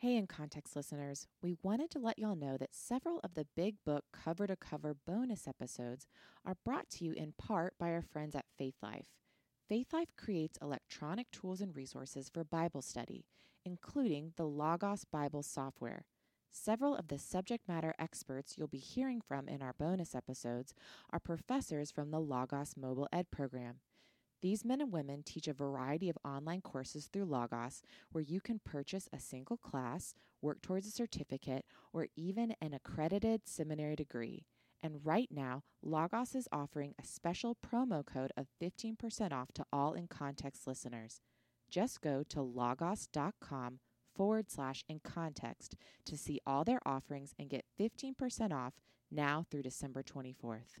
Hey, in context listeners, we wanted to let y'all know that several of the Big Book cover to cover bonus episodes are brought to you in part by our friends at Faithlife. Faith Life creates electronic tools and resources for Bible study, including the Logos Bible software. Several of the subject matter experts you'll be hearing from in our bonus episodes are professors from the Logos Mobile Ed program. These men and women teach a variety of online courses through Logos where you can purchase a single class, work towards a certificate, or even an accredited seminary degree. And right now, Logos is offering a special promo code of 15% off to all in context listeners. Just go to logos.com forward slash in context to see all their offerings and get 15% off now through December 24th.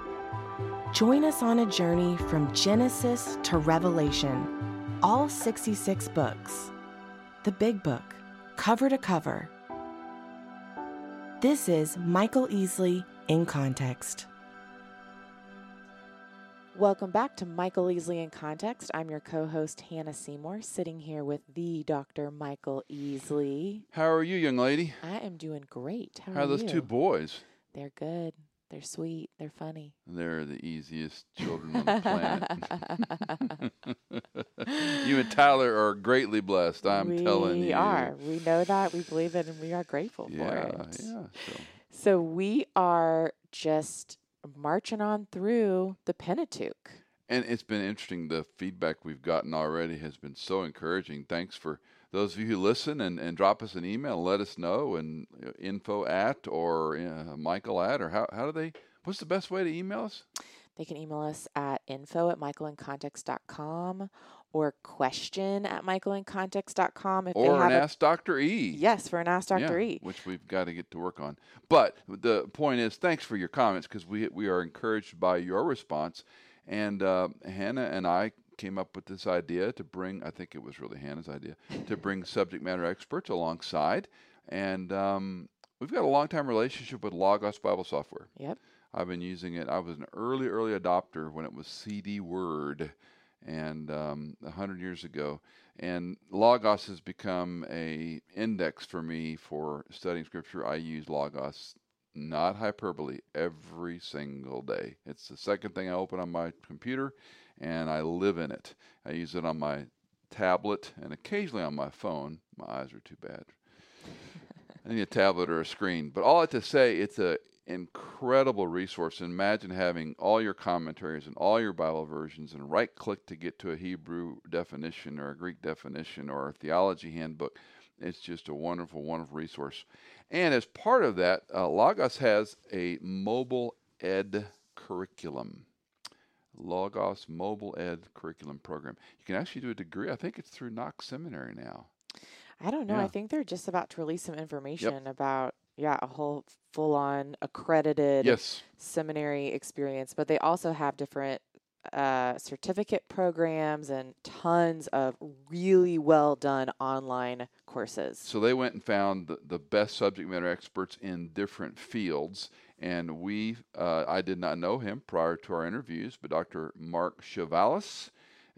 Join us on a journey from Genesis to Revelation, all 66 books. The Big Book, cover to cover. This is Michael Easley in Context. Welcome back to Michael Easley in Context. I'm your co host, Hannah Seymour, sitting here with the Dr. Michael Easley. How are you, young lady? I am doing great. How, How are are those you? two boys? They're good. They're sweet. They're funny. They're the easiest children on the planet. you and Tyler are greatly blessed. I'm we telling you. We are. We know that. We believe it, and we are grateful for Yeah, it. yeah. So So we are just marching on through the Pentateuch. And it's been interesting. The feedback we've gotten already has been so encouraging. Thanks for those of you who listen and, and drop us an email and let us know and info at or uh, Michael at or how, how do they, what's the best way to email us? They can email us at info at michaelincontext.com or question at michaelincontext.com if Or they an have a, Ask Dr. E. Yes, for an Ask Dr. Yeah, E. which we've got to get to work on. But the point is, thanks for your comments because we we are encouraged by your response. And uh, Hannah and I came up with this idea to bring. I think it was really Hannah's idea to bring subject matter experts alongside. And um, we've got a long time relationship with Logos Bible Software. Yep. I've been using it. I was an early, early adopter when it was CD Word, and um, a hundred years ago. And Logos has become a index for me for studying Scripture. I use Logos, not hyperbole, every single day. It's the second thing I open on my computer, and I live in it. I use it on my tablet and occasionally on my phone. My eyes are too bad. I need a tablet or a screen. But all have to say, it's an incredible resource. Imagine having all your commentaries and all your Bible versions and right click to get to a Hebrew definition or a Greek definition or a theology handbook. It's just a wonderful, wonderful resource. And as part of that, uh, Logos has a mobile ed curriculum. Logos Mobile Ed Curriculum Program. You can actually do a degree. I think it's through Knox Seminary now. I don't know. Yeah. I think they're just about to release some information about, yeah, a whole full on accredited Yes. seminary experience, but they also have different uh, certificate programs and tons of really well done online courses. So they went and found the, the best subject matter experts in different fields, and we uh, I did not know him prior to our interviews, but Dr. Mark Chavalas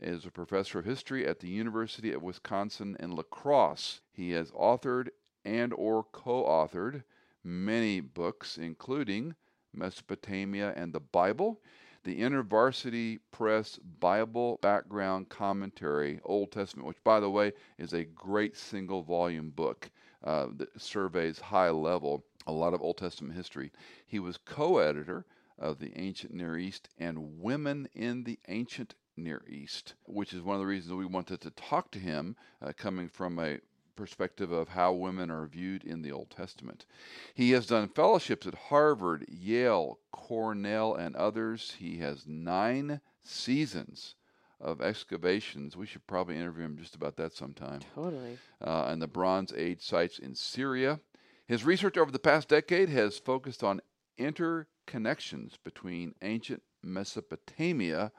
is a professor of history at the University of Wisconsin in La Crosse. He has authored and or co-authored many books, including Mesopotamia and the Bible, the InterVarsity Press Bible Background Commentary, Old Testament, which, by the way, is a great single volume book uh, that surveys high level a lot of Old Testament history. He was co editor of the Ancient Near East and Women in the Ancient Near East, which is one of the reasons we wanted to talk to him, uh, coming from a perspective of how women are viewed in the Old Testament. He has done fellowships at Harvard, Yale, Cornell, and others. He has nine seasons of excavations. We should probably interview him just about that sometime. Totally. Uh, and the Bronze Age sites in Syria. His research over the past decade has focused on interconnections between ancient Mesopotamia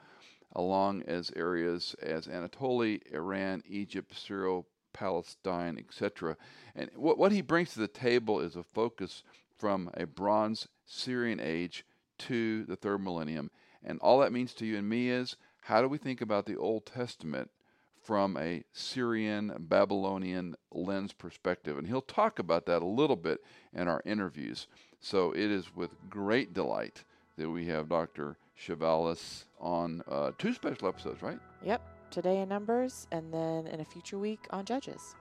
along as areas as Anatolia, Iran, Egypt, Syria, Palestine, etc. And what, what he brings to the table is a focus from a Bronze Syrian age to the third millennium. And all that means to you and me is how do we think about the Old Testament from a Syrian Babylonian lens perspective? And he'll talk about that a little bit in our interviews. So it is with great delight that we have Dr. Chavalas on uh, two special episodes, right? Yep. Today in Numbers, and then in a future week on Judges.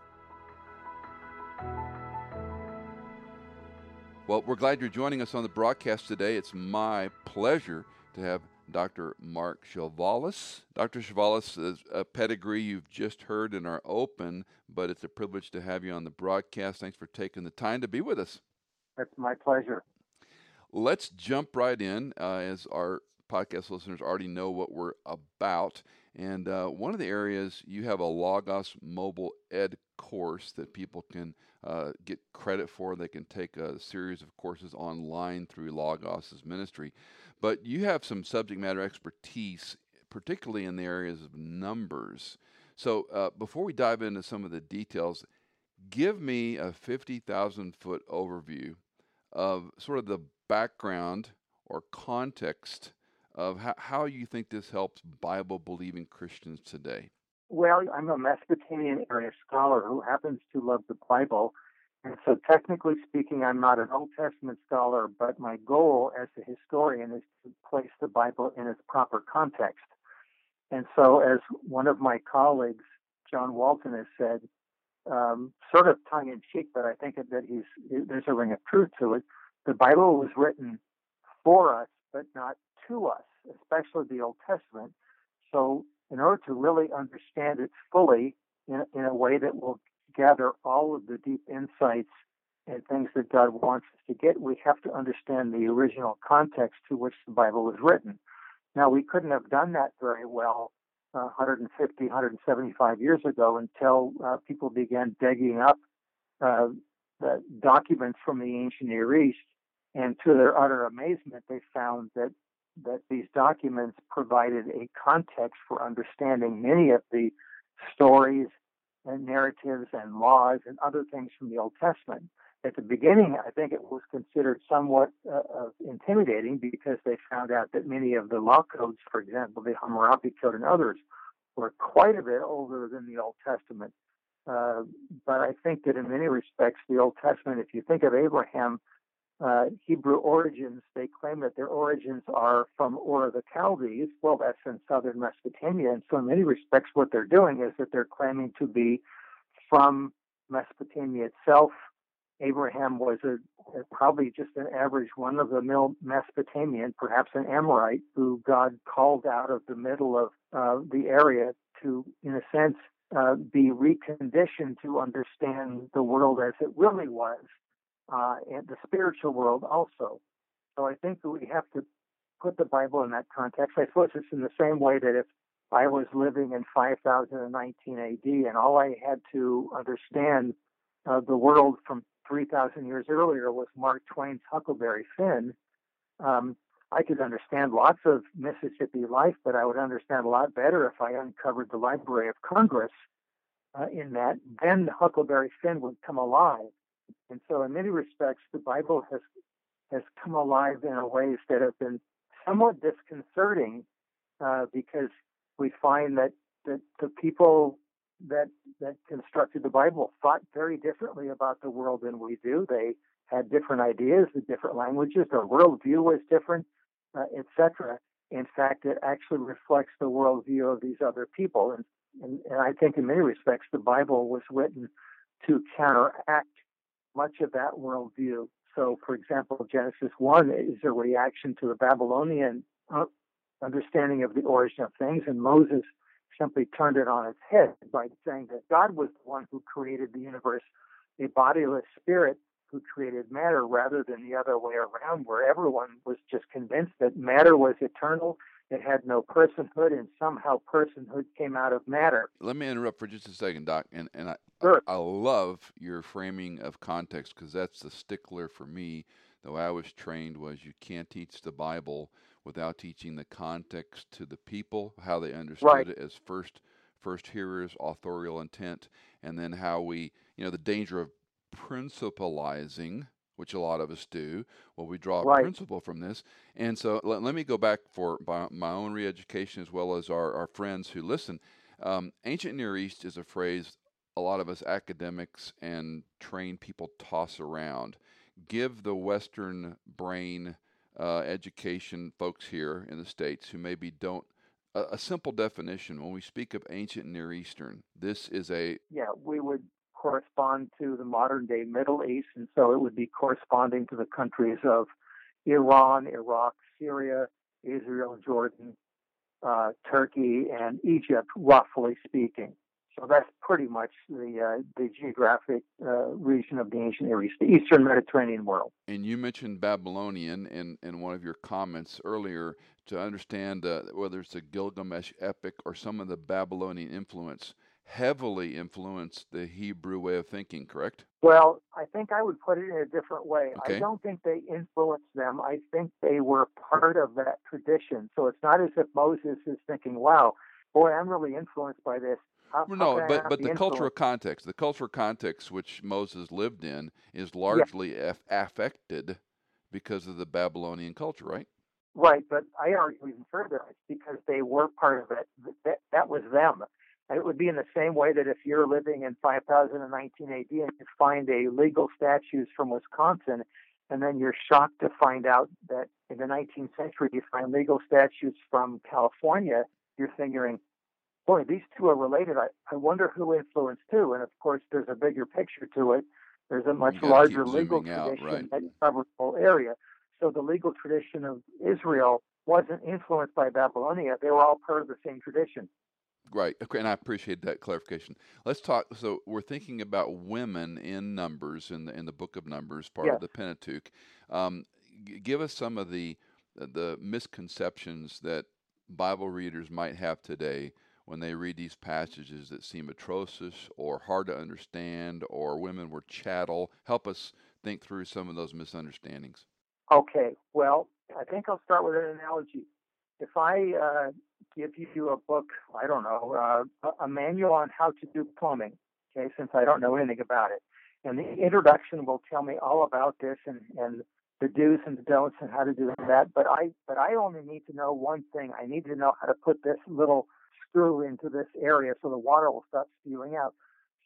Well, we're glad you're joining us on the broadcast today. It's my pleasure to have Dr. Mark Chavalas. Dr. Chavalas is a pedigree you've just heard in our open, but it's a privilege to have you on the broadcast. Thanks for taking the time to be with us. It's my pleasure. Let's jump right in, uh, as our podcast listeners already know what we're about. And uh, one of the areas you have a Logos Mobile Ed course that people can uh, get credit for. They can take a series of courses online through Logos's ministry. But you have some subject matter expertise, particularly in the areas of numbers. So uh, before we dive into some of the details, give me a 50,000 foot overview of sort of the background or context of how, how you think this helps Bible believing Christians today. Well, I'm a Mesopotamian area scholar who happens to love the Bible. And so, technically speaking, I'm not an Old Testament scholar, but my goal as a historian is to place the Bible in its proper context. And so, as one of my colleagues, John Walton, has said, um, sort of tongue in cheek, but I think that he's there's a ring of truth to it. The Bible was written for us, but not to us, especially the Old Testament. So, in order to really understand it fully in, in a way that will gather all of the deep insights and things that God wants us to get, we have to understand the original context to which the Bible was written. Now, we couldn't have done that very well uh, 150, 175 years ago until uh, people began digging up uh, the documents from the ancient Near East. And to their utter amazement, they found that that these documents provided a context for understanding many of the stories and narratives and laws and other things from the Old Testament. At the beginning, I think it was considered somewhat uh, intimidating because they found out that many of the law codes, for example, the Hammurabi Code and others, were quite a bit older than the Old Testament. Uh, but I think that in many respects, the Old Testament, if you think of Abraham, uh, Hebrew origins, they claim that their origins are from Ur of the Chaldees. Well, that's in southern Mesopotamia. And so, in many respects, what they're doing is that they're claiming to be from Mesopotamia itself. Abraham was a, a probably just an average one of the mill Mesopotamian, perhaps an Amorite, who God called out of the middle of uh, the area to, in a sense, uh, be reconditioned to understand the world as it really was uh, and the spiritual world also. So I think that we have to put the Bible in that context. I suppose it's in the same way that if I was living in 5019 AD and all I had to understand uh, the world from 3,000 years earlier was Mark Twain's Huckleberry Finn, um, I could understand lots of Mississippi life, but I would understand a lot better if I uncovered the Library of Congress uh, in that. Then the Huckleberry Finn would come alive. And so, in many respects, the Bible has has come alive in ways that have been somewhat disconcerting uh, because we find that, that the people that that constructed the Bible thought very differently about the world than we do. They had different ideas, the different languages, their worldview was different, uh, etc. In fact, it actually reflects the worldview of these other people, and, and, and I think in many respects the Bible was written to counteract much of that worldview. So, for example, Genesis 1 is a reaction to the Babylonian uh, understanding of the origin of things, and Moses simply turned it on its head by saying that God was the one who created the universe, a bodiless spirit who created matter, rather than the other way around, where everyone was just convinced that matter was eternal It had no personhood, and somehow personhood came out of matter. Let me interrupt for just a second, Doc. And and I Sure. I love your framing of context because that's the stickler for me. The way I was trained was you can't teach the Bible without teaching the context to the people, how they understood Right. it as first first hearers, authorial intent, and then how we, you know, the danger of principalizing, which a lot of us do. Well, we draw a principle from this, and so let, let me go back for my own re-education as well as our, our friends who listen. Um, ancient Near East is a phrase a lot of us academics and trained people toss around. Give the Western brain uh, education folks here in the States who maybe don't a simple definition. When we speak of ancient Near Eastern, this is a Yeah, we would correspond to the modern day Middle East, and so it would be corresponding to the countries of Iran, Iraq, Syria, Israel, Jordan, uh, Turkey, and Egypt, roughly speaking. So that's pretty much the uh, the geographic uh, region of the ancient Near East, the Eastern Mediterranean world. And you mentioned Babylonian in, in one of your comments earlier to understand uh, whether it's the Gilgamesh epic or some of the Babylonian influence heavily influenced the Hebrew way of thinking, correct? Well, I think I would put it in a different way. Okay. I don't think they influenced them. I think they were part of that tradition. So it's not as if Moses is thinking, "Wow, boy, I'm really influenced by this." How, Well, how no, but but the cultural context, the cultural context which Moses lived in, is largely aff- affected because of the Babylonian culture, right? Right, but I argue even further. It's because they were part of it. That that was them. And it would be in the same way that if you're living in 5019 AD and you find a legal statutes from Wisconsin, and then you're shocked to find out that in the 19th century you find legal statutes from California, you're figuring, boy, these two are related. I, I wonder who influenced who. And of course, there's a bigger picture to it. There's a much larger legal zooming out, tradition right. that covers the whole area. So the legal tradition of Israel wasn't influenced by Babylonia. They were all part of the same tradition. Right. Okay, and I appreciate that clarification. Let's talk. So we're thinking about women in Numbers in the in the Book of Numbers, part Yes. of the Pentateuch. Um, g- give us some of the the misconceptions that Bible readers might have today when they read these passages that seem atrocious or hard to understand, or women were chattel. Help us think through some of those misunderstandings. Okay, well, I think I'll start with an analogy. If I uh, give you a book, I don't know, uh, a- manual on how to do plumbing, okay, since I don't know anything about it, and the introduction will tell me all about this and, and the do's and the don'ts and how to do that, but I but I only need to know one thing. I need to know how to put this little screw into this area so the water will stop spewing out.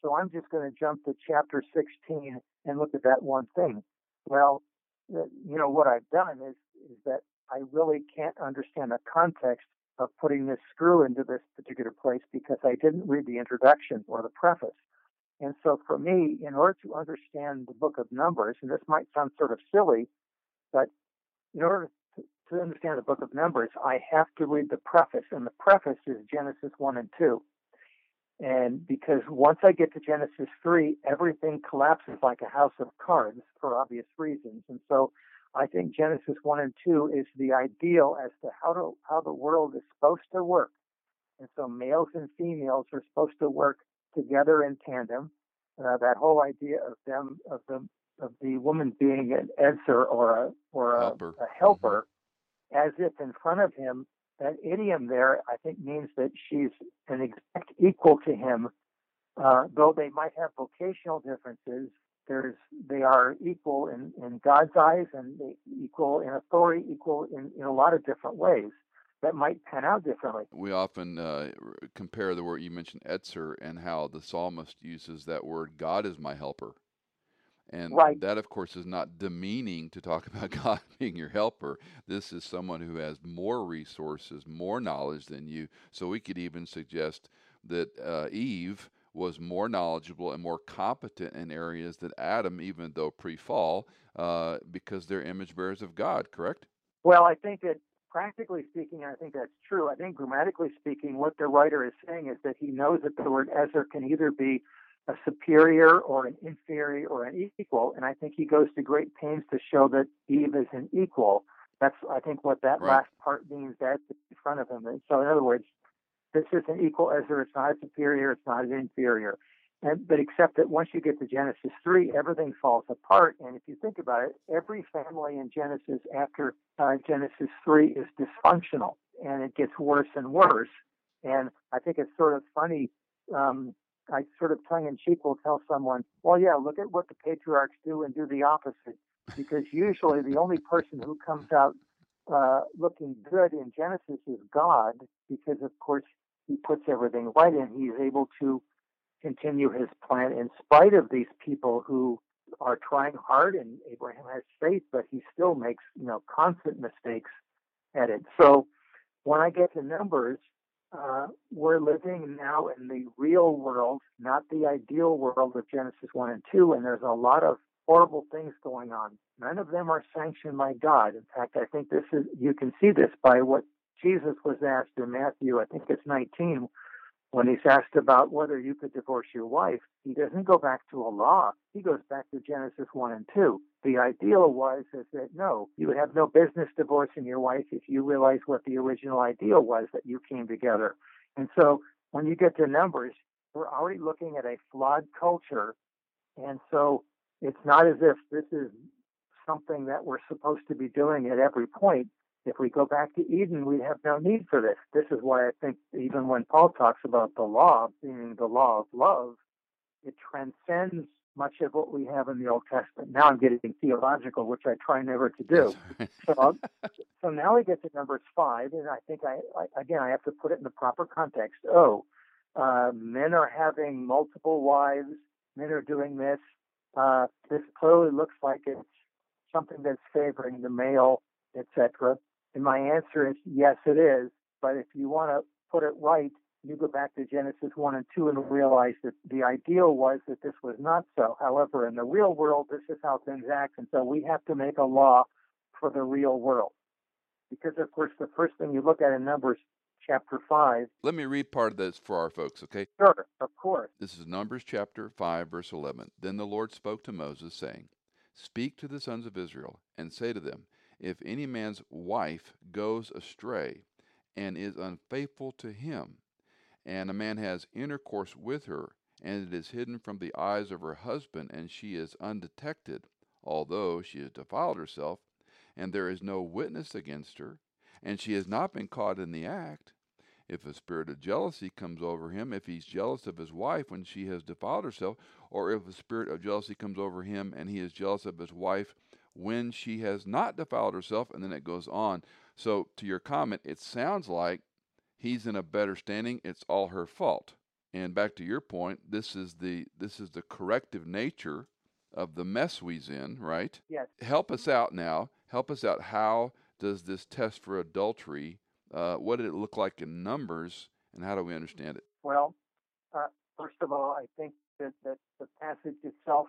So I'm just going to jump to chapter 16 and look at that one thing. Well, you know what I've done is is that I really can't understand the context of putting this screw into this particular place because I didn't read the introduction or the preface. And so for me, in order to understand the book of Numbers, and this might sound sort of silly, but in order to, understand the book of Numbers, I have to read the preface, and the preface is Genesis 1 and 2. And because once I get to Genesis 3, everything collapses like a house of cards for obvious reasons. And so I think Genesis 1 and 2 is the ideal as to how to, how the world is supposed to work. And so males and females are supposed to work together in tandem. Uh, that whole idea of them of the of the woman being an ezer or a or a Helper. a helper, as if in front of him. That idiom there, I think, means that she's an exact equal to him, uh, though they might have vocational differences. There's they are equal in, in God's eyes, and equal in authority, equal in, in a lot of different ways that might pan out differently. We often uh, compare the word you mentioned, Ezer, and how the psalmist uses that word, God is my helper. And Right. that, of course, is not demeaning to talk about God being your helper. This is someone who has more resources, more knowledge than you. So we could even suggest that uh, Eve was more knowledgeable and more competent in areas than Adam, even though pre fall, uh, because they're image bearers of God, correct? Well, I think that practically speaking, I think that's true. I think grammatically speaking, what the writer is saying is that he knows that the word Ezer can either be a superior or an inferior or an equal. And I think he goes to great pains to show that Eve is an equal. That's I think what that Right. last part means. That's in front of him. And so in other words, this isn't equal Ezer. It's not superior. It's not inferior. And, but except that once you get to Genesis 3, everything falls apart. And if you think about it, every family in Genesis after uh, Genesis 3 is dysfunctional and it gets worse and worse. And I think it's sort of funny. Um, I sort of tongue in cheek will tell someone, well, yeah, look at what the patriarchs do and do the opposite. Because usually the only person who comes out uh, looking good in Genesis is God, because of course he puts everything right and he's able to continue his plan in spite of these people who are trying hard and Abraham has faith, but he still makes, you know, constant mistakes at it. So when I get to numbers, uh, we're living now in the real world, not the ideal world of Genesis 1 and 2, and there's a lot of horrible things going on. None of them are sanctioned by God. In fact, I think this is, you can see this by what Jesus was asked in Matthew, I think it's 19, when he's asked about whether you could divorce your wife, he doesn't go back to a law. He goes back to Genesis 1 and 2. The ideal was is that no, you would have no business divorcing your wife if you realize what the original ideal was that you came together. And so when you get to numbers, we're already looking at a flawed culture. And so it's not as if this is something that we're supposed to be doing at every point. If we go back to Eden, we have no need for this. This is why I think even when Paul talks about the law being the law of love, it transcends much of what we have in the Old Testament. Now I'm getting theological, which I try never to do. so, so now we get to Numbers five, and I think I, I again I have to put it in the proper context. Oh, uh, men are having multiple wives. Men are doing this. Uh, this clearly looks like it's something that's favoring the male, etc. And my answer is yes, it is. But if you want to put it right, you go back to Genesis 1 and 2 and realize that the ideal was that this was not so. However, in the real world, this is how things act. And so we have to make a law for the real world. Because, of course, the first thing you look at in Numbers chapter 5. Let me read part of this for our folks, okay? Sure, of course. This is Numbers chapter 5, verse 11. Then the Lord spoke to Moses, saying, Speak to the sons of Israel, and say to them, If any man's wife goes astray, and is unfaithful to him, and a man has intercourse with her, and it is hidden from the eyes of her husband, and she is undetected, although she has defiled herself, and there is no witness against her, and she has not been caught in the act, if a spirit of jealousy comes over him, if he's jealous of his wife when she has defiled herself, or if a spirit of jealousy comes over him and he is jealous of his wife when she has not defiled herself, and then it goes on. So, to your comment, it sounds like he's in a better standing. It's all her fault. And back to your point, this is the this is the corrective nature of the mess we's in, right? Yes. Help us out now. Help us out. How does this test for adultery? Uh, what did it look like in numbers, and how do we understand it? Well, uh, first of all, I think that, that the passage itself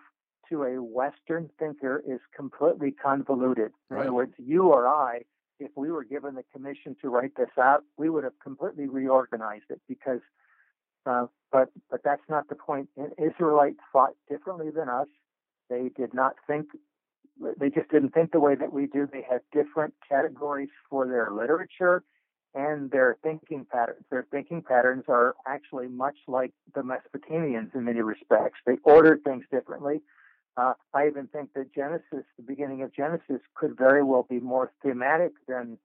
to a Western thinker is completely convoluted. In Right. other words, you or I, if we were given the commission to write this out, we would have completely reorganized it because, uh, but but that's not the point. And Israelites thought differently than us. They did not think. They just didn't think the way that we do. They had different categories for their literature and their thinking patterns. Their thinking patterns are actually much like the Mesopotamians in many respects. They ordered things differently. Uh, I even think that Genesis, the beginning of Genesis, could very well be more thematic than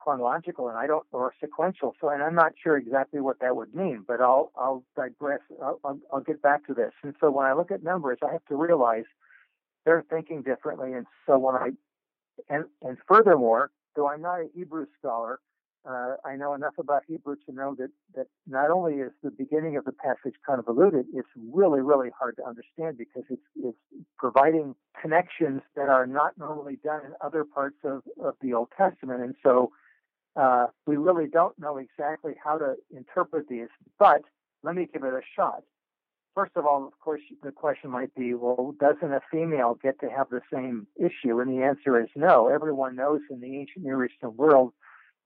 chronological, and I don't or sequential. So, and I'm not sure exactly what that would mean, but I'll I'll digress. I'll, I'll, I'll get back to this. And so, when I look at numbers, I have to realize they're thinking differently. And so, when I and and furthermore, though I'm not a Hebrew scholar, uh, I know enough about Hebrew to know that, that not only is the beginning of the passage convoluted, it's really, really hard to understand because it's, it's providing connections that are not normally done in other parts of, of the Old Testament. And so uh, we really don't know exactly how to interpret these, but let me give it a shot. First of all, of course, the question might be, well, doesn't a female get to have the same issue? And the answer is no. Everyone knows in the ancient Near Eastern world,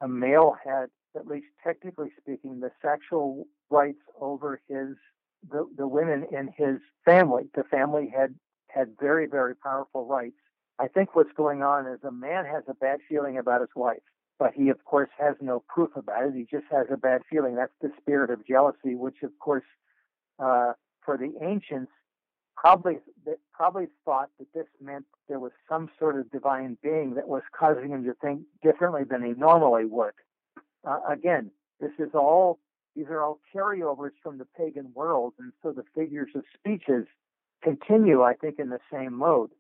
a male had, at least technically speaking, the sexual rights over his the, the women in his family. The family had had very very powerful rights, I think what's going on is a man has a bad feeling about his wife, but he, of course, has no proof about it. He just has a bad feeling. That's the spirit of jealousy, which, of course, uh, for the ancients, probably probably thought that this meant there was some sort of divine being that was causing him to think differently than he normally would. Uh, again, this is all these are all carryovers from the pagan world, and so the figures of speeches continue, I think, in the same mode.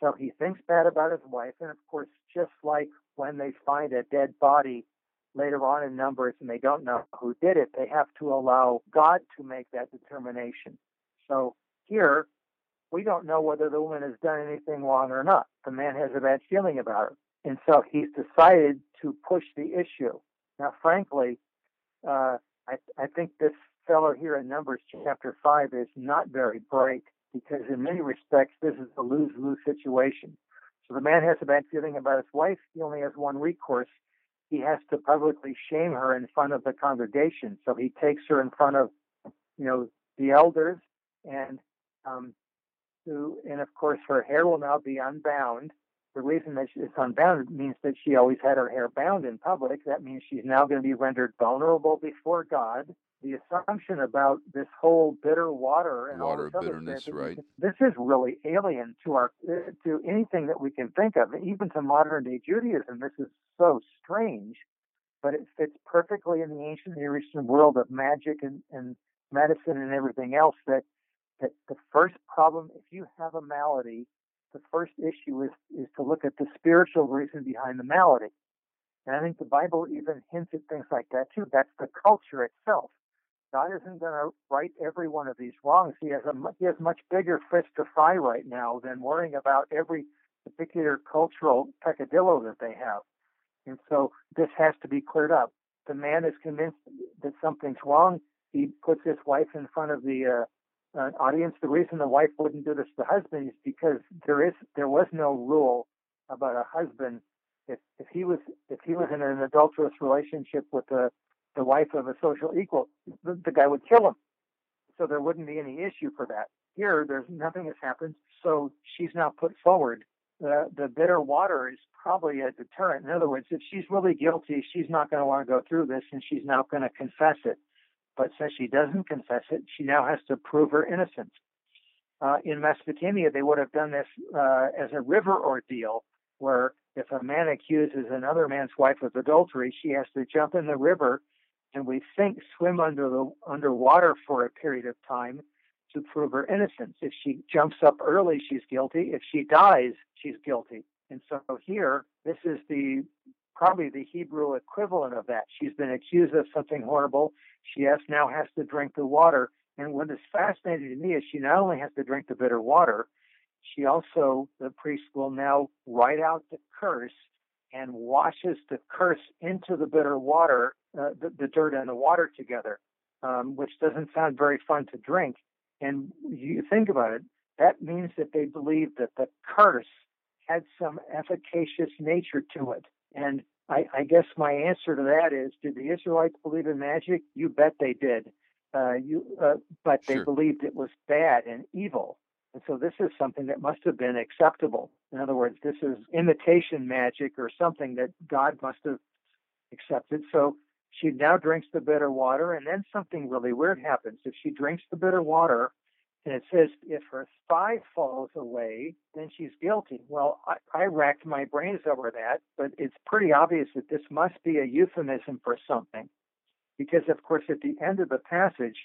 So he thinks bad about his wife, and of course, just like when they find a dead body later on in Numbers and they don't know who did it, they have to allow God to make that determination. So here, we don't know whether the woman has done anything wrong or not. The man has a bad feeling about her. And so he's decided to push the issue. Now, frankly, uh, I, I think this fellow here in Numbers chapter 5 is not very bright because, in many respects, this is a lose lose situation. So the man has a bad feeling about his wife. He only has one recourse. He has to publicly shame her in front of the congregation. So he takes her in front of, you know, the elders and um, who, and of course, her hair will now be unbound. The reason that it's unbound means that she always had her hair bound in public. That means she's now going to be rendered vulnerable before God. The assumption about this whole bitter water and water all this bitterness, stuff, right? This is really alien to our to anything that we can think of, even to modern day Judaism. This is so strange, but it fits perfectly in the ancient Near Eastern world of magic and, and medicine and everything else. That that the first problem, if you have a malady, the first issue is, is to look at the spiritual reason behind the malady. And I think the Bible even hints at things like that too. That's the culture itself. God isn't going to right every one of these wrongs. He has a he has much bigger fish to fry right now than worrying about every particular cultural peccadillo that they have. And so this has to be cleared up. The man is convinced that something's wrong. He puts his wife in front of the uh, uh, audience, the reason the wife wouldn't do this to the husband is because there is there was no rule about a husband if if he was if he was in an adulterous relationship with the the wife of a social equal, the, the guy would kill him. So there wouldn't be any issue for that. Here, there's nothing has happened, so she's now put forward. The the bitter water is probably a deterrent. In other words, if she's really guilty, she's not going to want to go through this, and she's not going to confess it. But since she doesn't confess it, she now has to prove her innocence. Uh, in Mesopotamia, they would have done this uh, as a river ordeal, where if a man accuses another man's wife of adultery, she has to jump in the river and we think swim under the underwater for a period of time to prove her innocence. If she jumps up early, she's guilty. If she dies, she's guilty. And so here, this is the probably the Hebrew equivalent of that. She's been accused of something horrible. She has, now has to drink the water. And what is fascinating to me is she not only has to drink the bitter water, she also, the priest will now write out the curse and washes the curse into the bitter water, uh, the, the, dirt and the water together, um, which doesn't sound very fun to drink. And you think about it, that means that they believe that the curse had some efficacious nature to it. And I, I, guess my answer to that is: Did the Israelites believe in magic? You bet they did. Uh, you, uh, but they sure. believed it was bad and evil, and so this is something that must have been acceptable. In other words, this is imitation magic or something that God must have accepted. So she now drinks the bitter water, and then something really weird happens. If she drinks the bitter water, and it says if her thigh falls away, then she's guilty. Well, I, I racked my brains over that, but it's pretty obvious that this must be a euphemism for something. Because, of course, at the end of the passage,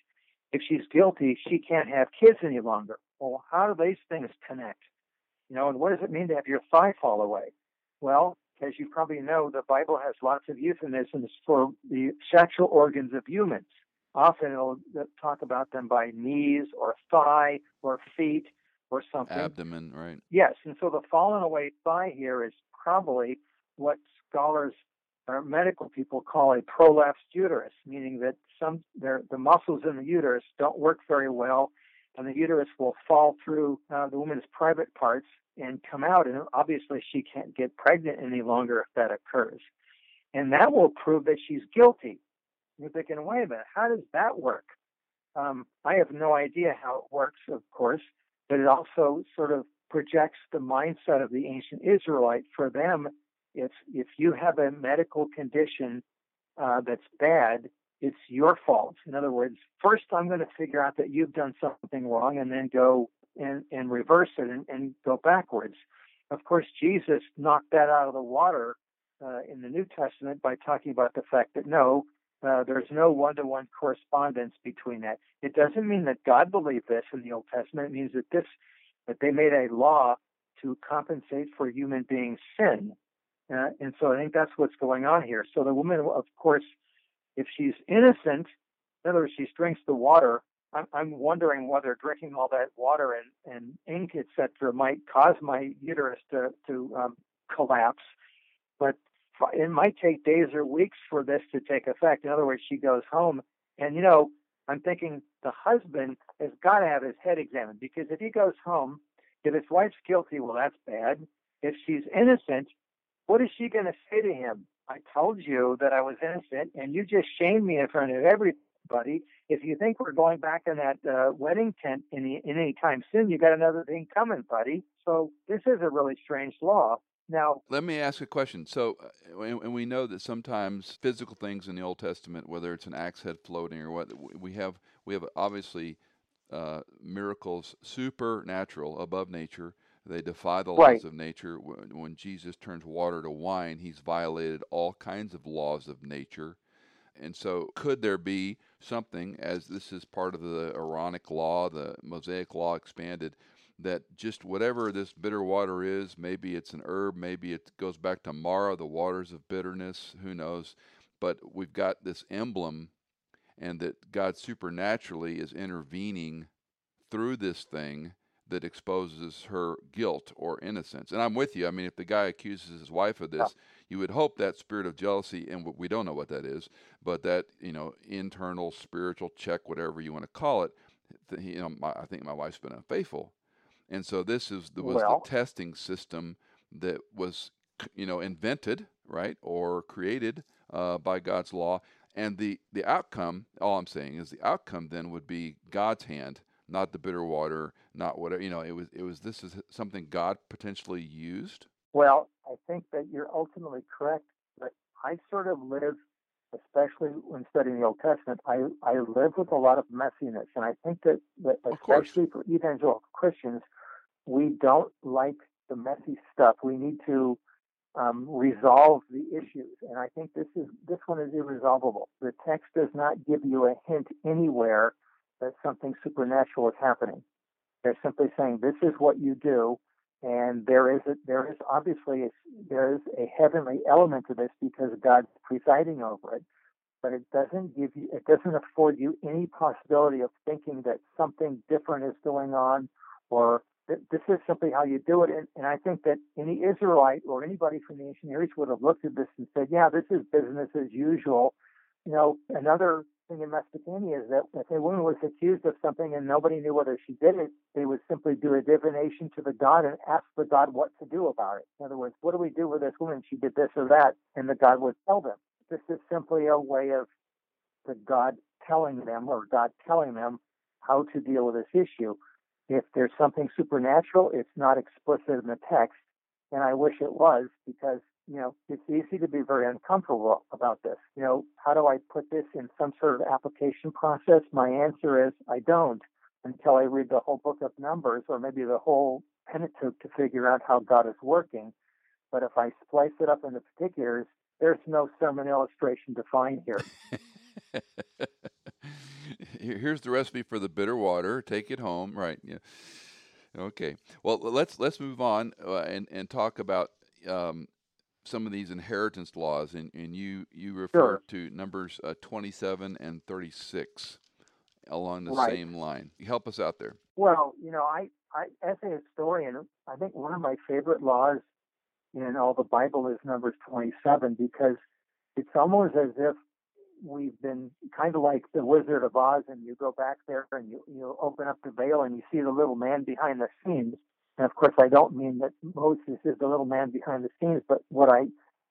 if she's guilty, she can't have kids any longer. Well, how do these things connect? You know, and what does it mean to have your thigh fall away? Well, as you probably know, the Bible has lots of euphemisms for the sexual organs of humans. Often it'll talk about them by knees or thigh or feet or something. Abdomen, right? Yes, and so the fallen away thigh here is probably what scholars or medical people call a prolapsed uterus, meaning that some the muscles in the uterus don't work very well, and the uterus will fall through uh, the woman's private parts and come out, and obviously she can't get pregnant any longer if that occurs, and that will prove that she's guilty you're thinking, wait a minute, how does that work? Um, I have no idea how it works, of course, but it also sort of projects the mindset of the ancient Israelite. For them, if if you have a medical condition uh, that's bad, it's your fault. In other words, first I'm going to figure out that you've done something wrong, and then go and, and reverse it and, and go backwards. Of course, Jesus knocked that out of the water uh, in the New Testament by talking about the fact that no, uh, there's no one-to-one correspondence between that. It doesn't mean that God believed this in the Old Testament. It means that this that they made a law to compensate for human beings' sin. Uh, and so I think that's what's going on here. So the woman, of course, if she's innocent, in other words, she drinks the water. I'm, I'm wondering whether drinking all that water and, and ink, etc., might cause my uterus to to um, collapse. But it might take days or weeks for this to take effect. In other words, she goes home, and you know, I'm thinking the husband has got to have his head examined because if he goes home, if his wife's guilty, well, that's bad. If she's innocent, what is she going to say to him? I told you that I was innocent, and you just shamed me in front of everybody. If you think we're going back in that uh, wedding tent in, in any time soon, you got another thing coming, buddy. So this is a really strange law. Now, let me ask a question. So, uh, and we know that sometimes physical things in the Old Testament, whether it's an axe head floating or what, we have we have obviously uh, miracles supernatural above nature. They defy the laws right. of nature. When, when Jesus turns water to wine, he's violated all kinds of laws of nature. And so, could there be something, as this is part of the Aaronic law, the Mosaic law expanded, that just whatever this bitter water is, maybe it's an herb, maybe it goes back to Marah, the waters of bitterness, who knows? But we've got this emblem, and that God supernaturally is intervening through this thing that exposes her guilt or innocence. And I'm with you. I mean, if the guy accuses his wife of this, you would hope that spirit of jealousy, and we don't know what that is, but that you know internal spiritual check, whatever you want to call it. You know, my, I think my wife's been unfaithful, and so this is the, was well, the testing system that was, you know, invented, right, or created uh, by God's law. And the, the outcome, all I'm saying is the outcome then would be God's hand, not the bitter water, not whatever. You know, it was it was this is something God potentially used. Well, I think that you're ultimately correct, but I sort of live especially when studying the Old Testament, I, I live with a lot of messiness. And I think that, that especially for evangelical Christians, we don't like the messy stuff. We need to um, resolve the issues. And I think this is this one is irresolvable. The text does not give you a hint anywhere that something supernatural is happening. They're simply saying this is what you do, and there is a, there is obviously a, there is a heavenly element to this because God's presiding over it. But it doesn't give you it doesn't afford you any possibility of thinking that something different is going on or this is simply how you do it. And, and, I think that any Israelite or anybody from the ancient Near East would have looked at this and said, yeah, this is business as usual. You know, another thing in Mesopotamia is that if a woman was accused of something and nobody knew whether she did it, they would simply do a divination to the god and ask the god what to do about it. In other words, what do we do with this woman? She did this or that, and the god would tell them. This is simply a way of the god telling them or God telling them how to deal with this issue. If there's something supernatural, it's not explicit in the text, and I wish it was because you know it's easy to be very uncomfortable about this. You know, how do I put this in some sort of application process? My answer is I don't until I read the whole book of Numbers or maybe the whole Pentateuch to figure out how God is working. But if I splice it up into particulars, there's no sermon illustration to find here. here's the recipe for the bitter water. Take it home, right? Yeah. Okay. Well, let's let's move on uh, and and talk about um, some of these inheritance laws. And, and you you refer sure. to numbers uh, 27 and 36 along the right. same line. Help us out there. Well, you know, I, I as a historian, I think one of my favorite laws in all the Bible is Numbers 27 because it's almost as if we've been kind of like the Wizard of Oz, and you go back there and you you open up the veil and you see the little man behind the scenes. And of course, I don't mean that Moses is the little man behind the scenes, but what I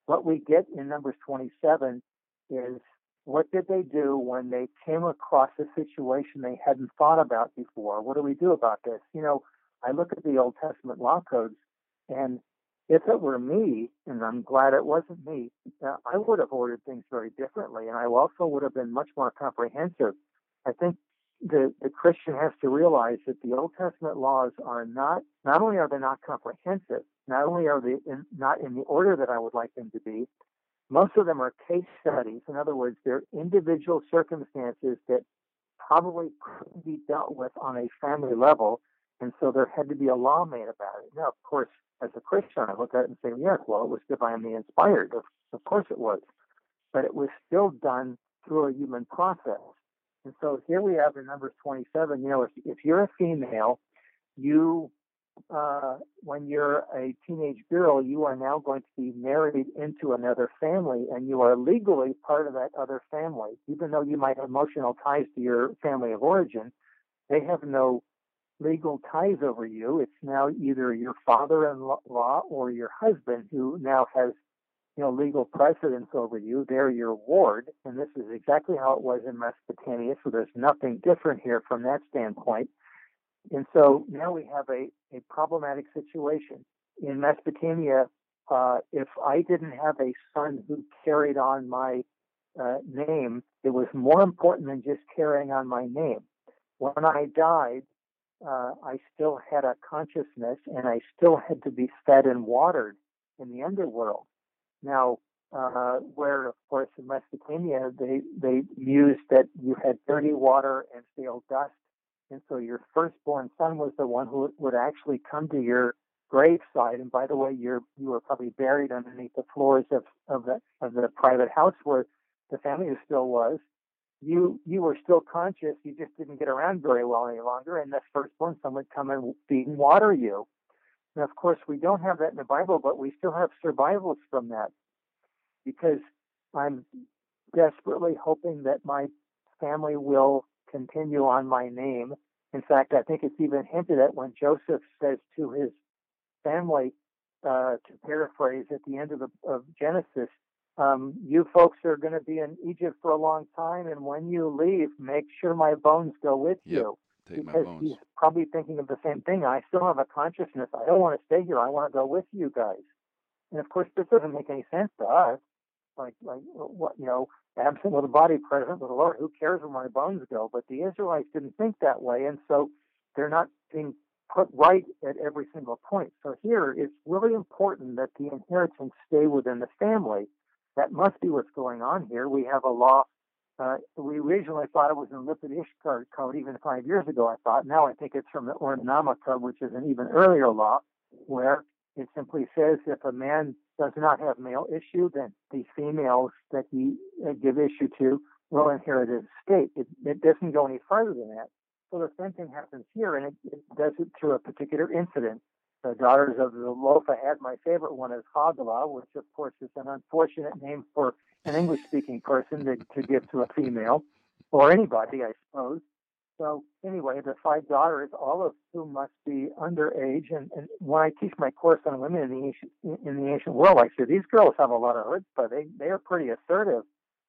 what we get in Numbers 27 is what did they do when they came across a situation they hadn't thought about before? What do we do about this? You know, I look at the Old Testament law codes, and if it were me, and I'm glad it wasn't me, uh, I would have ordered things very differently, and I also would have been much more comprehensive. I think the, the Christian has to realize that the Old Testament laws are not, not only are they not comprehensive, not only are they in, not in the order that I would like them to be, most of them are case studies. In other words, they're individual circumstances that probably couldn't be dealt with on a family level, and so there had to be a law made about it. Now, of course, as a Christian, I look at it and say, yes, well, it was divinely inspired. Of, of course it was. But it was still done through a human process. And so here we have in Numbers 27, you know, if, if you're a female, you, uh, when you're a teenage girl, you are now going to be married into another family and you are legally part of that other family. Even though you might have emotional ties to your family of origin, they have no legal ties over you. It's now either your father-in-law or your husband who now has you know, legal precedence over you. They're your ward, and this is exactly how it was in Mesopotamia. So there's nothing different here from that standpoint. And so now we have a, a problematic situation. In Mesopotamia, uh, if I didn't have a son who carried on my uh, name, it was more important than just carrying on my name. When I died, uh, I still had a consciousness and I still had to be fed and watered in the underworld. Now, uh, where of course in Mesopotamia they they used that you had dirty water and stale dust, and so your firstborn son was the one who would actually come to your graveside. And by the way, you're you were probably buried underneath the floors of of the of the private house where the family still was. You you were still conscious. You just didn't get around very well any longer, and the firstborn son would come and feed and water you. And of course, we don't have that in the Bible, but we still have survivals from that because I'm desperately hoping that my family will continue on my name. In fact, I think it's even hinted at when Joseph says to his family, uh, to paraphrase at the end of, the, of Genesis, um, you folks are going to be in Egypt for a long time, and when you leave, make sure my bones go with yep. you. Take because he's probably thinking of the same thing. I still have a consciousness. I don't want to stay here. I want to go with you guys. And of course, this doesn't make any sense to us. Like, like what you know, absent with the body, present with the Lord. Who cares where my bones go? But the Israelites didn't think that way, and so they're not being put right at every single point. So here, it's really important that the inheritance stay within the family. That must be what's going on here. We have a law uh, we originally thought it was in Lipit-Ishtar code even five years ago, I thought. Now I think it's from the Ur-Nammu code, which is an even earlier law, where it simply says if a man does not have male issue, then the females that he uh, give issue to will inherit his estate. It, it doesn't go any further than that. So the same thing happens here, and it, it does it through a particular incident. The daughters of the had my favorite one is Hoglah, which of course is an unfortunate name for an English speaking person to, to give to a female or anybody, I suppose. So anyway, the five daughters, all of whom must be underage, and, and when I teach my course on women in the ancient, in the ancient world, I say these girls have a lot of chutzpah. They they are pretty assertive,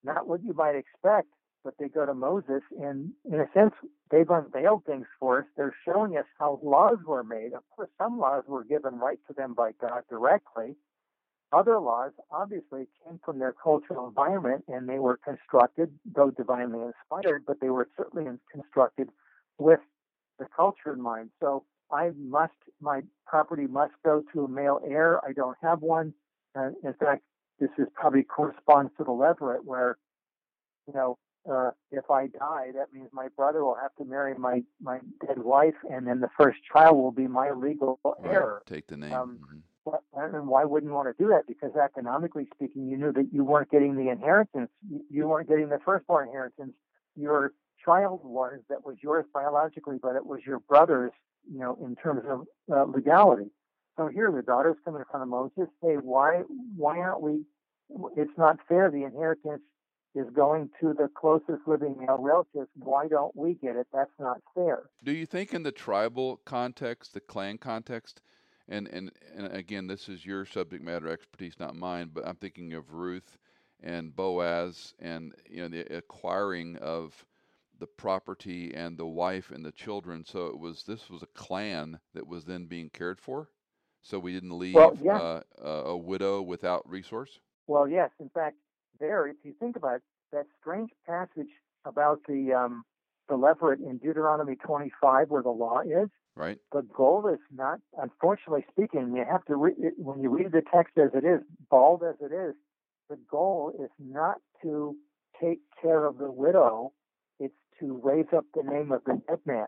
not what you might expect, but they go to Moses, and in a sense, they've unveiled things for us. They're showing us how laws were made. Of course, some laws were given right to them by God directly, other laws obviously came from their cultural environment and they were constructed, though divinely inspired, but they were certainly constructed with the culture in mind. So I must, my property must go to a male heir. I don't have one. Uh, in fact, this is probably corresponds to the Levirate where, you know, uh, if I die, that means my brother will have to marry my, my dead wife, and then the first child will be my legal heir. Right. Take the name. Um, mm-hmm and why wouldn't you want to do that? Because economically speaking, you knew that you weren't getting the inheritance. You weren't getting the firstborn inheritance. Your child was that was yours biologically, but it was your brother's, you know, in terms of uh, legality. So here, the daughters come in front of Moses, say, why, why aren't we? It's not fair. The inheritance is going to the closest living male relatives. Why don't we get it? That's not fair. Do you think, in the tribal context, the clan context, and, and and again, this is your subject matter expertise, not mine. But I'm thinking of Ruth and Boaz, and you know the acquiring of the property and the wife and the children. So it was this was a clan that was then being cared for. So we didn't leave Well, yeah. uh, a, a widow without resource. Well, yes. In fact, there, if you think about it, that strange passage about the um, the levirate in Deuteronomy 25, where the law is, Right. the goal is not, unfortunately speaking, you have to read it, when you read the text as it is, bald as it is, the goal is not to take care of the widow, it's to raise up the name of the dead man.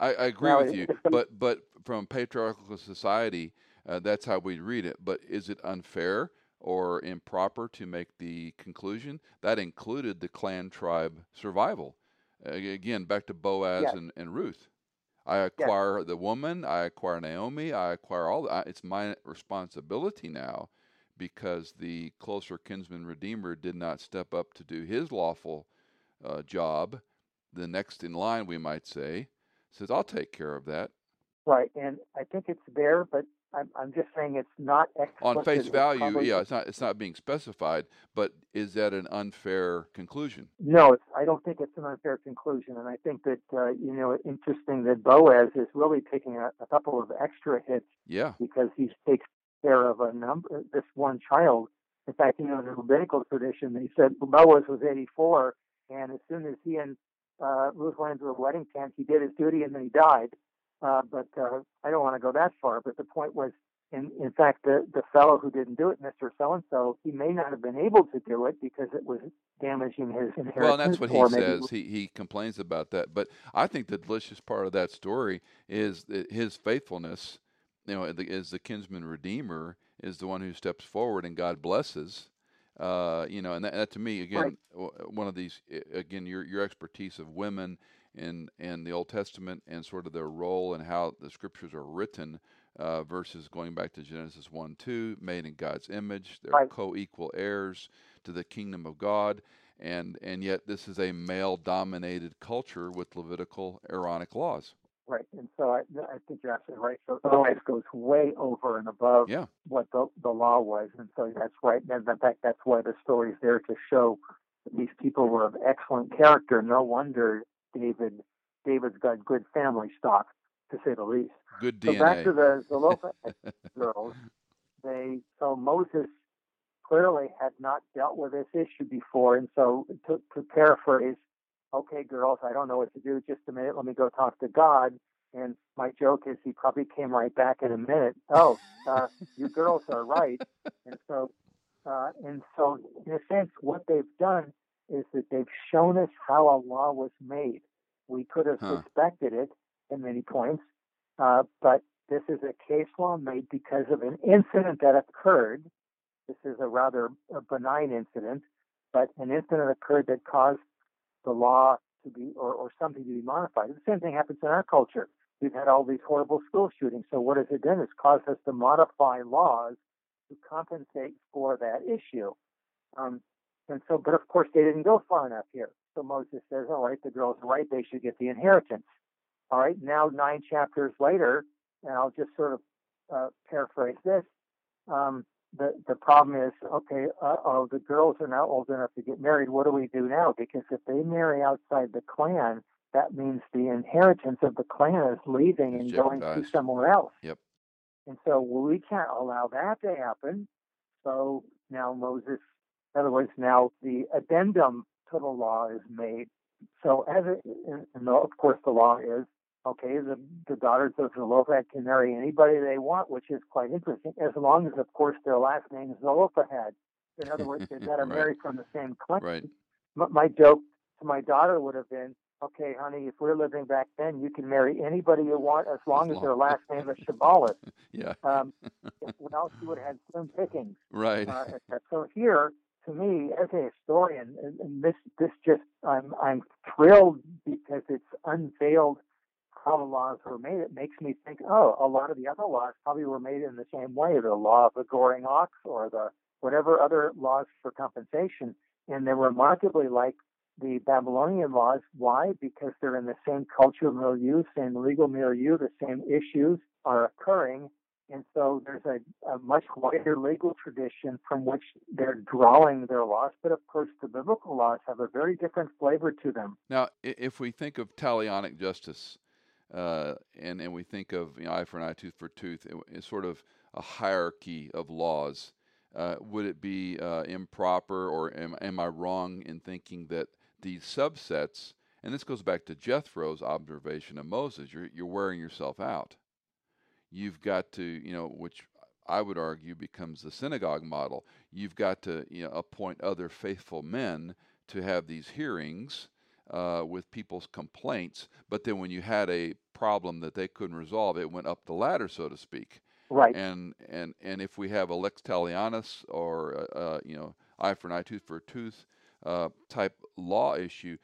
I, I agree Now, with you, but but from patriarchal society, uh, that's how we read it. But is it unfair or improper to make the conclusion that included the clan tribe survival? Again, back to Boaz Yes. and, and Ruth. I acquire the woman, I acquire Naomi, I acquire all. I, it's my responsibility now, because the closer kinsman redeemer did not step up to do his lawful uh, job. The next in line, we might say, says, "I'll take care of that." Right, and I think it's there, but I'm, I'm just saying it's not On face value, yeah, it's not it's not being specified, but is that an unfair conclusion? No, it's, I don't think it's an unfair conclusion, and I think that uh, you know, interesting that Boaz is really taking a, a couple of extra hits Yeah, because he takes care of a number, this one child. In fact, you know, in the rabbinical tradition, they said Boaz was 84, and as soon as he and uh, Ruth went into a wedding tent, he did his duty and then he died. Uh, but uh, I don't want to go that far. But the point was, in, in fact, the, the fellow who didn't do it, Mr. So and so, he may not have been able to do it because it was damaging his inheritance. well, that's what he says. He he complains about that, but I think the delicious part of that story is that his faithfulness. You know, as the kinsman redeemer is the one who steps forward and God blesses. Uh, you know, and that, that to me again, Right. one of these uh, again your your expertise of women in in the Old Testament and sort of their role and how the scriptures are written uh, versus going back to Genesis one two, made in God's image, they're Right. co-equal heirs to the kingdom of God, and and yet this is a male-dominated culture with Levitical Aaronic laws. Right, and so I, I think you're absolutely right. So Boaz goes way over and above Yeah. what the the law was, and so that's right. And in fact, that's why the story's there to show that these people were of excellent character. No wonder David David's got good family stock, to say the least. Good So DNA. back to the Zelophehad girls. They so Moses clearly had not dealt with this issue before, and so to, to paraphrase, okay, girls, I don't know what to do. Just a minute, let me go talk to God. And my joke is he probably came right back in a minute. Oh, uh, you girls are right. And so, uh, and so, in a sense, what they've done is that they've shown us how a law was made. We could have Huh. suspected it in many points, uh, but this is a case law made because of an incident that occurred. This is a rather uh benign incident, but an incident occurred that caused the law to be, or, or something to be modified. The same thing happens in our culture. We've had all these horrible school shootings. So what has it done? It's caused us to modify laws to compensate for that issue. Um, and so, but of course, they didn't go far enough here. So Moses says, all right, the girls are right. They should get the inheritance. All right, now nine chapters later, and I'll just sort of uh, paraphrase this. Um, the the problem is, okay, uh oh, the girls are now old enough to get married. What do we do now? Because if they marry outside the clan, that means the inheritance of the clan is leaving and going to somewhere else. Yep. And so well, we can't allow that to happen. So now Moses, in other words, now the addendum to the law is made. So as it, and of course the law is okay, the, the daughters of Zelophehad can marry anybody they want, which is quite interesting, as long as, of course, their last name is Zelophehad. In other words, they've got to Right. marry from the same clan. Right. M- My joke to my daughter would have been, okay, honey, if we're living back then, you can marry anybody you want as long as long- their last name is Chavalas. Yeah. Um, well, she would have had slim pickings. Right. Uh, so here, to me, as a historian, and, and this this just I'm I'm thrilled because it's unveiled how the laws were made. It makes me think, oh, a lot of the other laws probably were made in the same way, the law of the goring ox or the whatever other laws for compensation, and they're remarkably like the Babylonian laws. Why? Because they're in the same cultural milieu, same legal milieu, the same issues are occurring, and so there's a, a much wider legal tradition from which they're drawing their laws, but of course the biblical laws have a very different flavor to them. Now, if we think of talionic justice, uh, and and we think of you know, eye for an eye, tooth for tooth, it's sort of a hierarchy of laws. Uh, would it be uh, improper, or am, am I wrong in thinking that these subsets, and this goes back to Jethro's observation of Moses, you're you're wearing yourself out. You've got to, you know, which I would argue becomes the synagogue model. You've got to you know, appoint other faithful men to have these hearings uh, with people's complaints. But then when you had a problem that they couldn't resolve, it went up the ladder, so to speak. Right. And and and if we have a lex talionis or uh, uh, you know eye for an eye, tooth for a tooth uh, type law issue,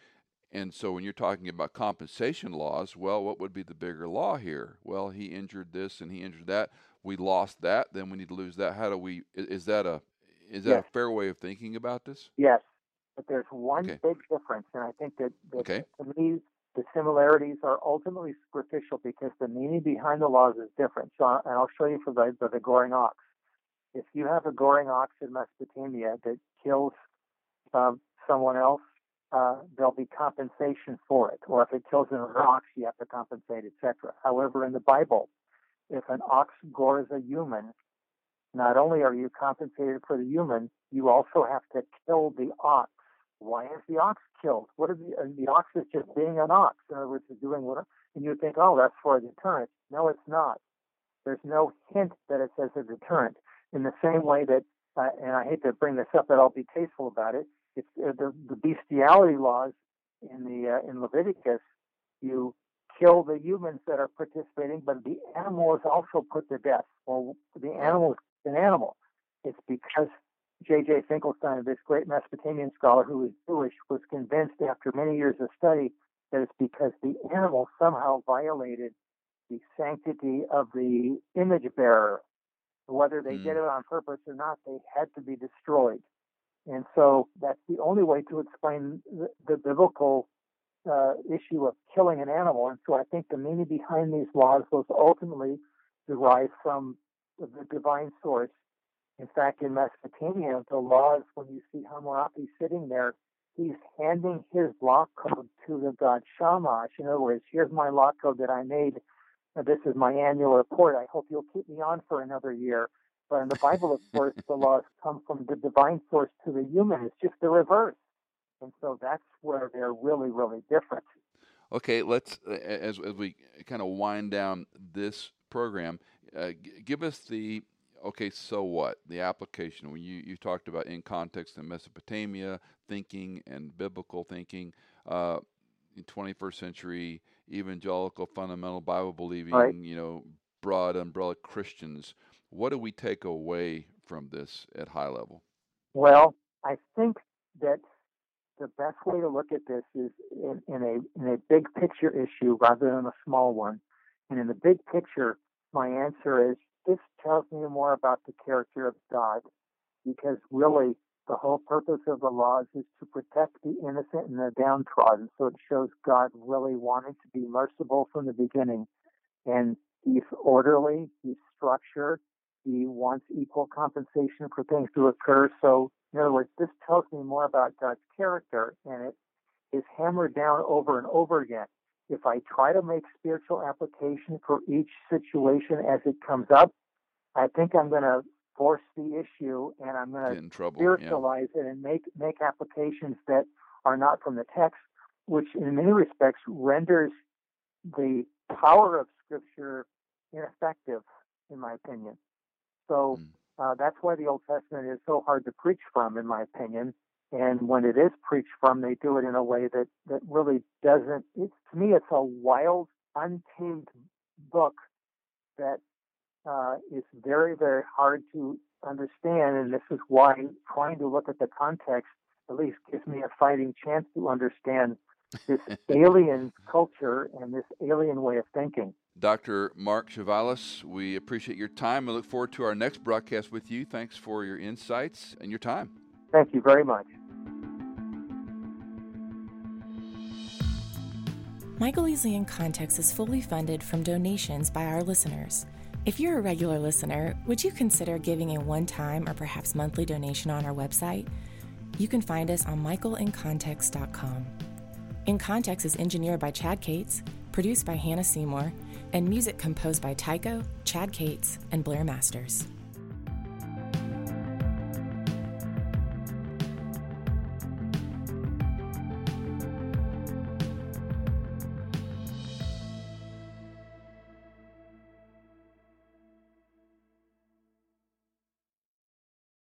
and so when you're talking about compensation laws, well, what would be the bigger law here? Well, he injured this and he injured that. We lost that, then we need to lose that. How do we? Is that a is that yes. a fair way of thinking about this? Yes, but there's one okay. big difference, and I think that, that okay. to me the similarities are ultimately superficial because the meaning behind the laws is different. So, and I'll show you for the, the, the goring ox. If you have a goring ox in Mesopotamia that kills um, someone else, uh, there'll be compensation for it. Or if it kills an ox, you have to compensate, etc. However, in the Bible, if an ox gores a human, not only are you compensated for the human, you also have to kill the ox why is the ox killed? What is the, uh, the ox is just being an ox. In other words, it's doing what, and you think, oh, that's for a deterrent. No, it's not. There's no hint that it says a deterrent. In the same way that, uh, and I hate to bring this up, but I'll be tasteful about it. It's uh, the, the bestiality laws in the uh, in Leviticus. You kill the humans that are participating, but the animal is also put to death. Well, the animal is an animal. It's because J.J. Finkelstein, this great Mesopotamian scholar who is Jewish, was convinced after many years of study that it's because the animal somehow violated the sanctity of the image bearer. Whether they mm. did it on purpose or not, they had to be destroyed. And so that's the only way to explain the, the biblical uh, issue of killing an animal. And so I think the meaning behind these laws was ultimately derived from the divine source in fact, in Mesopotamia, the laws, when you see Hammurabi sitting there, he's handing his law code to the god Shamash. In other words, here's my law code that I made. This is my annual report. I hope you'll keep me on for another year. But in the Bible, of course, the laws come from the divine source to the human. It's just the reverse. And so that's where they're really, really different. Okay, let's, as, as we kind of wind down this program, uh, give us the okay, so what? The application, when you, you talked about in context in Mesopotamia thinking and biblical thinking, uh, in 21st century evangelical fundamental Bible believing, right. you know, broad umbrella Christians, what do we take away from this at high level? Well, I think that the best way to look at this is in, in a in a big picture issue rather than a small one. And in the big picture, my answer is this tells me more about the character of God because really the whole purpose of the laws is to protect the innocent and the downtrodden. So it shows God really wanting to be merciful from the beginning. And he's orderly, he's structured, he wants equal compensation for things to occur. So, in other words, this tells me more about God's character, and it is hammered down over and over again if I try to make spiritual application for each situation as it comes up, I think I'm going to force the issue and I'm going to spiritualize yeah. it and make make applications that are not from the text, which in many respects renders the power of Scripture ineffective, in my opinion. So mm. uh, that's why the Old Testament is so hard to preach from, in my opinion, and when it is preached from, they do it in a way that, that really doesn't. It's to me, it's a wild, untamed book that uh, is very, very hard to understand. And this is why trying to look at the context at least gives me a fighting chance to understand this alien culture and this alien way of thinking. Dr. Mark Chavalas, we appreciate your time. I look forward to our next broadcast with you. Thanks for your insights and your time. Thank you very much. Michael Easley in Context is fully funded from donations by our listeners. If you're a regular listener, would you consider giving a one time or perhaps monthly donation on our website? You can find us on michaelincontext.com. In Context is engineered by Chad Cates, produced by Hannah Seymour, and music composed by Tycho, Chad Cates, and Blair Masters.